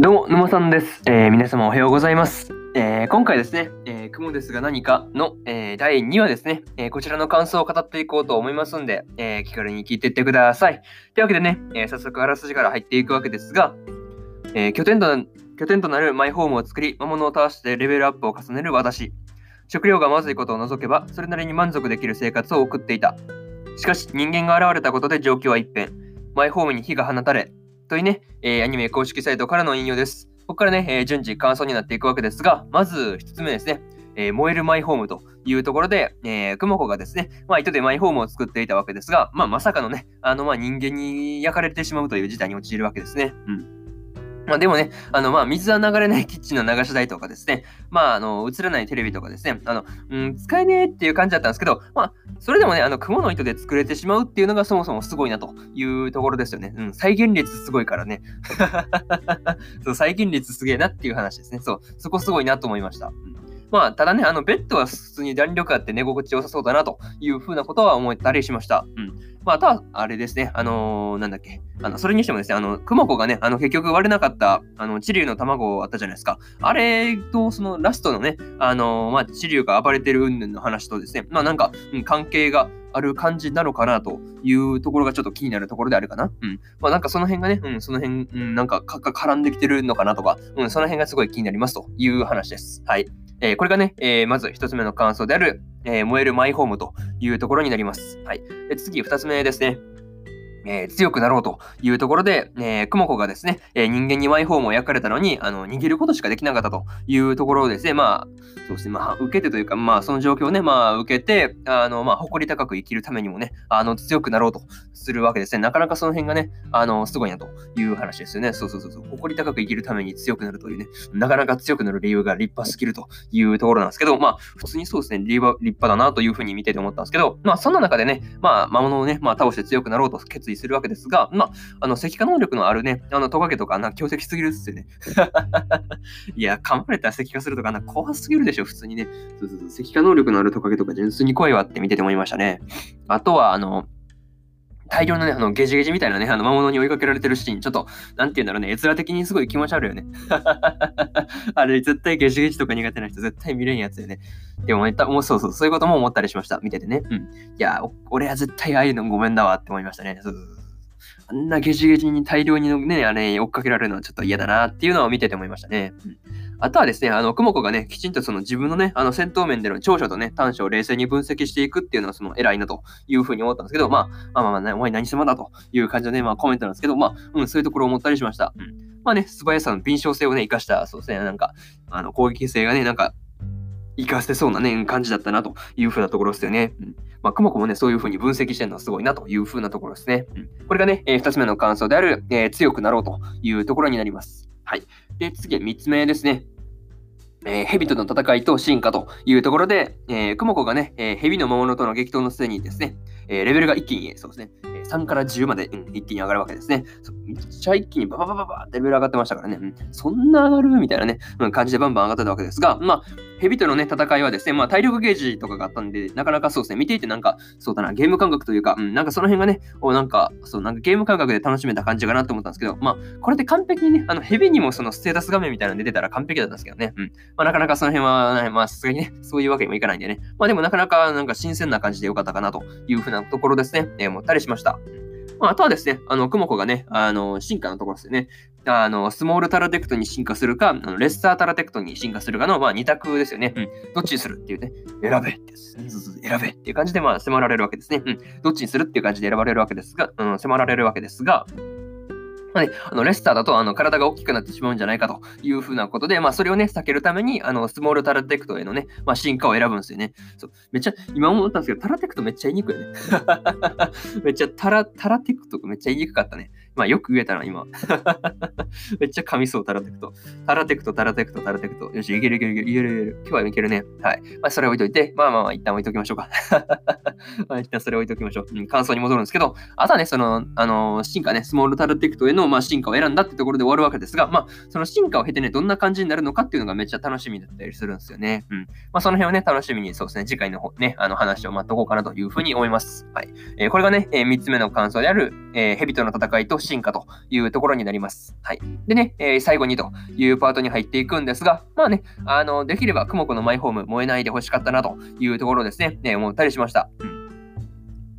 どうも、沼さんです。えー皆様おはようございます。えー今回ですね、えー雲ですが何かの、えー第2話ですね、えーこちらの感想を語っていこうと思いますんで、えー気軽に聞いていってください。というわけでね、えー早速あらすじから入っていくわけですが、えー拠点と拠点となるマイホームを作り、魔物を倒してレベルアップを重ねる私。食料がまずいことを除けば、それなりに満足できる生活を送っていた。しかし、人間が現れたことで状況は一変。マイホームに火が放たれ、というね、えーアニメ公式サイトからの引用です。ここからね、えー順次感想になっていくわけですが、まず1つ目ですね、えー燃えるマイホームというところで、えー、クモコがですね、まあ、糸でマイホームを作っていたわけですが、まあ、まさかのね、あの、まあ、人間に焼かれてしまうという事態に陥るわけですね。うん。まあでもね、あの、まあ、水は流れない キッチンの流し台とかですね、まあ、あの、映らないテレビとかですね、あの、うん、使えねえっていう感じだったんですけど、まあ、それでもね、あの、雲の糸で作れてしまうっていうのがそもそもすごいなというところですよね。うん、再現率すごいからね。そう、再現率すげえなっていう話ですね。そう、そこすごいなと思いました。うんまあ、ただね、あの、ベッドは普通に弾力あって寝心地良さそうだなというふうなことは思ったりしました。うん。まあ、あとは、あれですね、あのーなんだっけ、あの、それにしてもですね、あの、クモコがね、あの、結局割れなかった、あの、チリュウの卵あったじゃないですか。あれと、そのラストのね、あのーまあ、チリュウが暴れてる云々の話とですね、まあ、なんか、うん関係がある感じなのかなというところがちょっと気になるところであるかな。うん。まあ、なんかその辺がね、うん、その辺、うん、なんかかか絡んできてるのかなとか、うん、その辺がすごい気になりますという話です。はい。えーこれがね、えーまず1つ目の感想である、えー燃えるマイホームというところになります。はい。で次、2つ目ですね。えー強くなろうというところで、えー、クモコがですね、えー人間にマイホームを焼かれたのに、あの、逃げることしかできなかったというところをですね、まあ、そうですね、まあ、受けてというか、まあ、その状況をね、まあ、受けて、あの、まあ、誇り高く生きるためにもね、あの、強くなろうとするわけですね。なかなかその辺がね、あの、すごいなという話ですよね。そうそうそう、誇り高く生きるために強くなるというね、なかなか強くなる理由が立派すぎるというところなんですけど、まあ、普通にそうですね、立派立派だなというふうに見てて思ったんですけど、まあ、そんな中でね、まあ、魔物をね、まあ、倒して強くなろうと決意するわけですが、まあ、あの、石化能力のあるね、あの、トカゲとか、な強敵すぎるっすよね。いや、噛まれたら石化するとか、な怖すぎるでしょ、普通にね。そうそうそう、石化能力のあるトカゲとか、純粋に怖いわって見てて思いましたね。あとは、あの、大量のね、あの、ゲジゲジみたいなね、あの、魔物に追いかけられてるシーン、ちょっと、なんて言うんだろうね、絵面的にすごい気持ち悪いよね。あれ、絶対ゲシゲシとか苦手な人、絶対見れんやつよね。でも、もうそうそう、そういうことも思ったりしました。見ててね。うん。いや、俺は絶対ああいうのごめんだわって思いましたね。そうそうそうあんなゲシゲシに大量にね、あれ、追っかけられるのはちょっと嫌だなっていうのを見てて思いましたね。うんあとはですね、あの、クモコがね、きちんとその自分のね、あの戦闘面での長所とね、短所を冷静に分析していくっていうのは、その偉いなというふうに思ったんですけど、まあ、まあまあまあね、お前何様だという感じのね、まあコメントなんですけど、まあ、うん、そういうところを思ったりしました。うん。まあね、素早さの敏捷性をね、生かした、そうですね、なんか、あの、攻撃性がね、なんか、生かせそうなね、感じだったなというふうなところですよね。うん。まあ、クモコもね、そういうふうに分析してるのはすごいなというふうなところですね。うん。これがね、えー二つ目の感想である、えー強くなろうというところになります。はい。で、次、3つ目ですね。えーヘビとの戦いと進化というところで、えー、クモコがね、えーヘビの魔物との激闘の末にですね、えーレベルが一気に、そうですね、え3から10まで、うん一気に上がるわけですね。めっちゃ一気にバババババってレベル上がってましたからね、うんそんな上がる？みたいなね、うん感じでバンバン上がってたわけですが、まあ、ヘビとのね、戦いはですね、まあ、体力ゲージとかがあったんで、なかなかそうですね、見ていてなんか、そうだな、ゲーム感覚というか、うん、なんかその辺がね、おなんか、そう、なんかゲーム感覚で楽しめた感じかなと思ったんですけど、まあ、これで完璧にね、あの、ヘビにもそのステータス画面みたいなの出てたら完璧だったんですけどね、うん。まあ、なかなかその辺は、ね、まあ、さすがにね、そういうわけにもいかないんでね。まあ、でもなかなか、なんか新鮮な感じでよかったかなというふうなところですね、えー思ったりしました。まあ、あとはですね、あの、クモコがね、あの、進化のところですよね。あの、スモールタラテクトに進化するか、あのレッサータラテクトに進化するかの、まあ、二択ですよね。うん。どっちにするっていうね、選べって。選べっていう感じで、まあ、迫られるわけですね。うん。どっちにするっていう感じで選ばれるわけですが、うん、迫られるわけですが、まあね、あのレスターだとあの体が大きくなってしまうんじゃないかというふうなことで、まあ、それをね、避けるために、あのスモールタラテクトへのね、まあ、進化を選ぶんですよね。そうめっちゃ、今思ったんですけど、タラテクトめっちゃ言いにくいよね。めっちゃタラ、タラテクトめっちゃ言いにくかったね。まあ、よく言えたな、今。めっちゃ噛みそう、タラテクト。タラテクト、タラテクト、タラテクト。よし、いけるいけるいける、いけるいける。今日はいけるね。はい。まあ、それ置いといて、まあまあまあ、一旦置いときましょうか。まあ、一旦それ置いときましょう。うん、感想に戻るんですけど、あとはね、その、あの進化ね、スモールタラテクトへの、まあ、進化を選んだってところで終わるわけですが、まあ、その進化を経てね、どんな感じになるのかっていうのがめっちゃ楽しみだったりするんですよね。うん。まあ、その辺をね、楽しみに、そうですね、次回の方ね、あの話を待っとこうかなというふうに思います。はい。えーこれがね、え3つ目の感想である、えーヘビとの戦いと進化というところになります。はい。でね、えー、最後にというパートに入っていくんですが、まあね、あの、できれば、クモコのマイホーム燃えないでほしかったなというところですね、ね思ったりしました。うん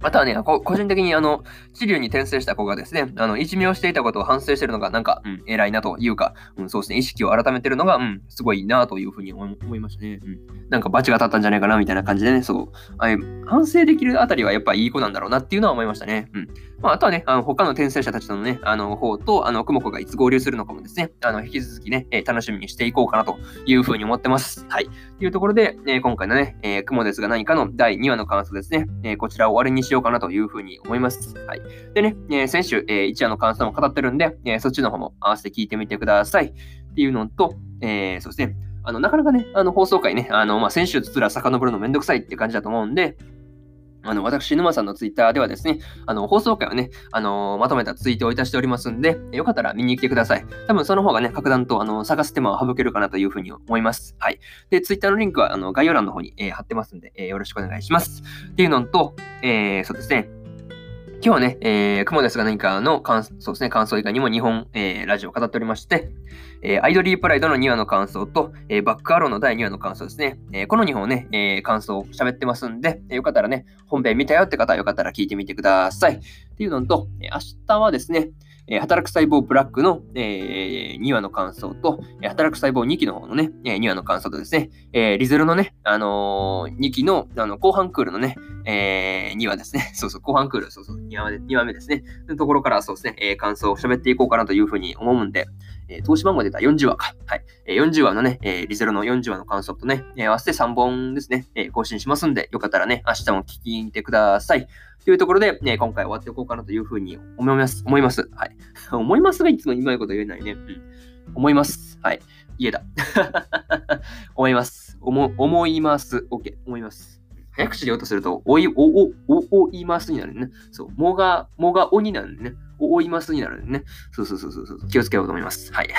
またはね、個人的にあの、治療に転生した子がですね、あの、いじめをしていたことを反省してるのが、なんか、うん、偉いなというか、うん、そうですね、意識を改めてるのが、うん、すごいなというふうに思いましたね。うん。なんか、バチが当たったんじゃないかな、みたいな感じでね、そう、あ反省できるあたりはやっぱいい子なんだろうなっていうのは思いましたね。うん。まあ、あとはね、あの他の転生者たちとのね、あの方と、あの、クモコがいつ合流するのかもですね、あの、引き続きね、えー、楽しみにしていこうかなというふうに思ってます。はい。というところで、えー、今回のね、えー、クモですが何かの第2話の感想ですね、えー、こちらを終わりにししようかなというふうに思います。はい。でね、えー、先週、えー、1話の感想も語ってるんで、えー、そっちの方も合わせて聞いてみてください。っていうのと、えー、そうですね、あの、なかなかね、あの、放送回ね、あの、まあ、先週つら遡るのめんどくさいって感じだと思うんで、あの、私、沼さんのツイッターではですね、あの、放送回をね、あのまとめたツイートをいたしておりますんで、よかったら見に来てください。多分その方がね、格段と、あの、探す手間を省けるかなというふうに思います。はい。で、ツイッターのリンクは、あの、概要欄の方に、えー、貼ってますんで、えー、よろしくお願いします。っていうのと、えー、そうですね、今日はね、えー、雲ですが何かの感想ですね、感想以外にも日本、えー、ラジオを語っておりまして、えー、アイドリープライドの2話の感想と、えー、バックアローの第2話の感想ですね。えー、この2本ね、えー、感想を喋ってますんで、えー、よかったらね、本編見たよって方はよかったら聞いてみてください。っていうのと、えー、明日はですね、えー、働く細胞ブラックの、えー、2話の感想と、えー、働く細胞2期の方のね、え、2話の感想とですね、えー、リゼロのね、あのー、2期のあの後半クールのね、えー、2話ですね。そうそう、後半クール、そうそう、2話で2話目ですね。のところからそうですね、えー、感想を喋っていこうかなというふうに思うんで、えー、投資番号出た40話か。はい。えー、40話のね、えー、リゼロの40話の感想とね、えー、合わせて3本ですね、えー、更新しますんで、よかったらね、明日も聞きに来てください。というところで、ね、今回終わっておこうかなというふうに思います。思います。はい。思いますがいつも今いこと言えないね。うん。思います。はい。家だ。思います。思、思います。OK。思います。早口で言おうとすると、おい、お、お、お、おいますになるね。そう。もが、もがおになるね。おいますになるね。そうそうそうそうそう。気をつけようと思います。はい。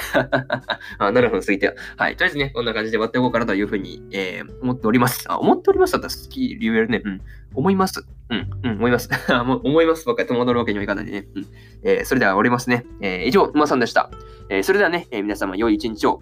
あなるほど、続いては。はい。とりあえずね、こんな感じで終わっていこうかなというふうに、えー、思っております。あ、思っておりますだったら好き言えるね。うん。思います。うん、うん、思います。もう思いますばっかり戻るわけにはいかないでね。うん。えー、それでは終わりますね。えー、以上、馬さんでした。えー、それではね、え、皆様良い一日を。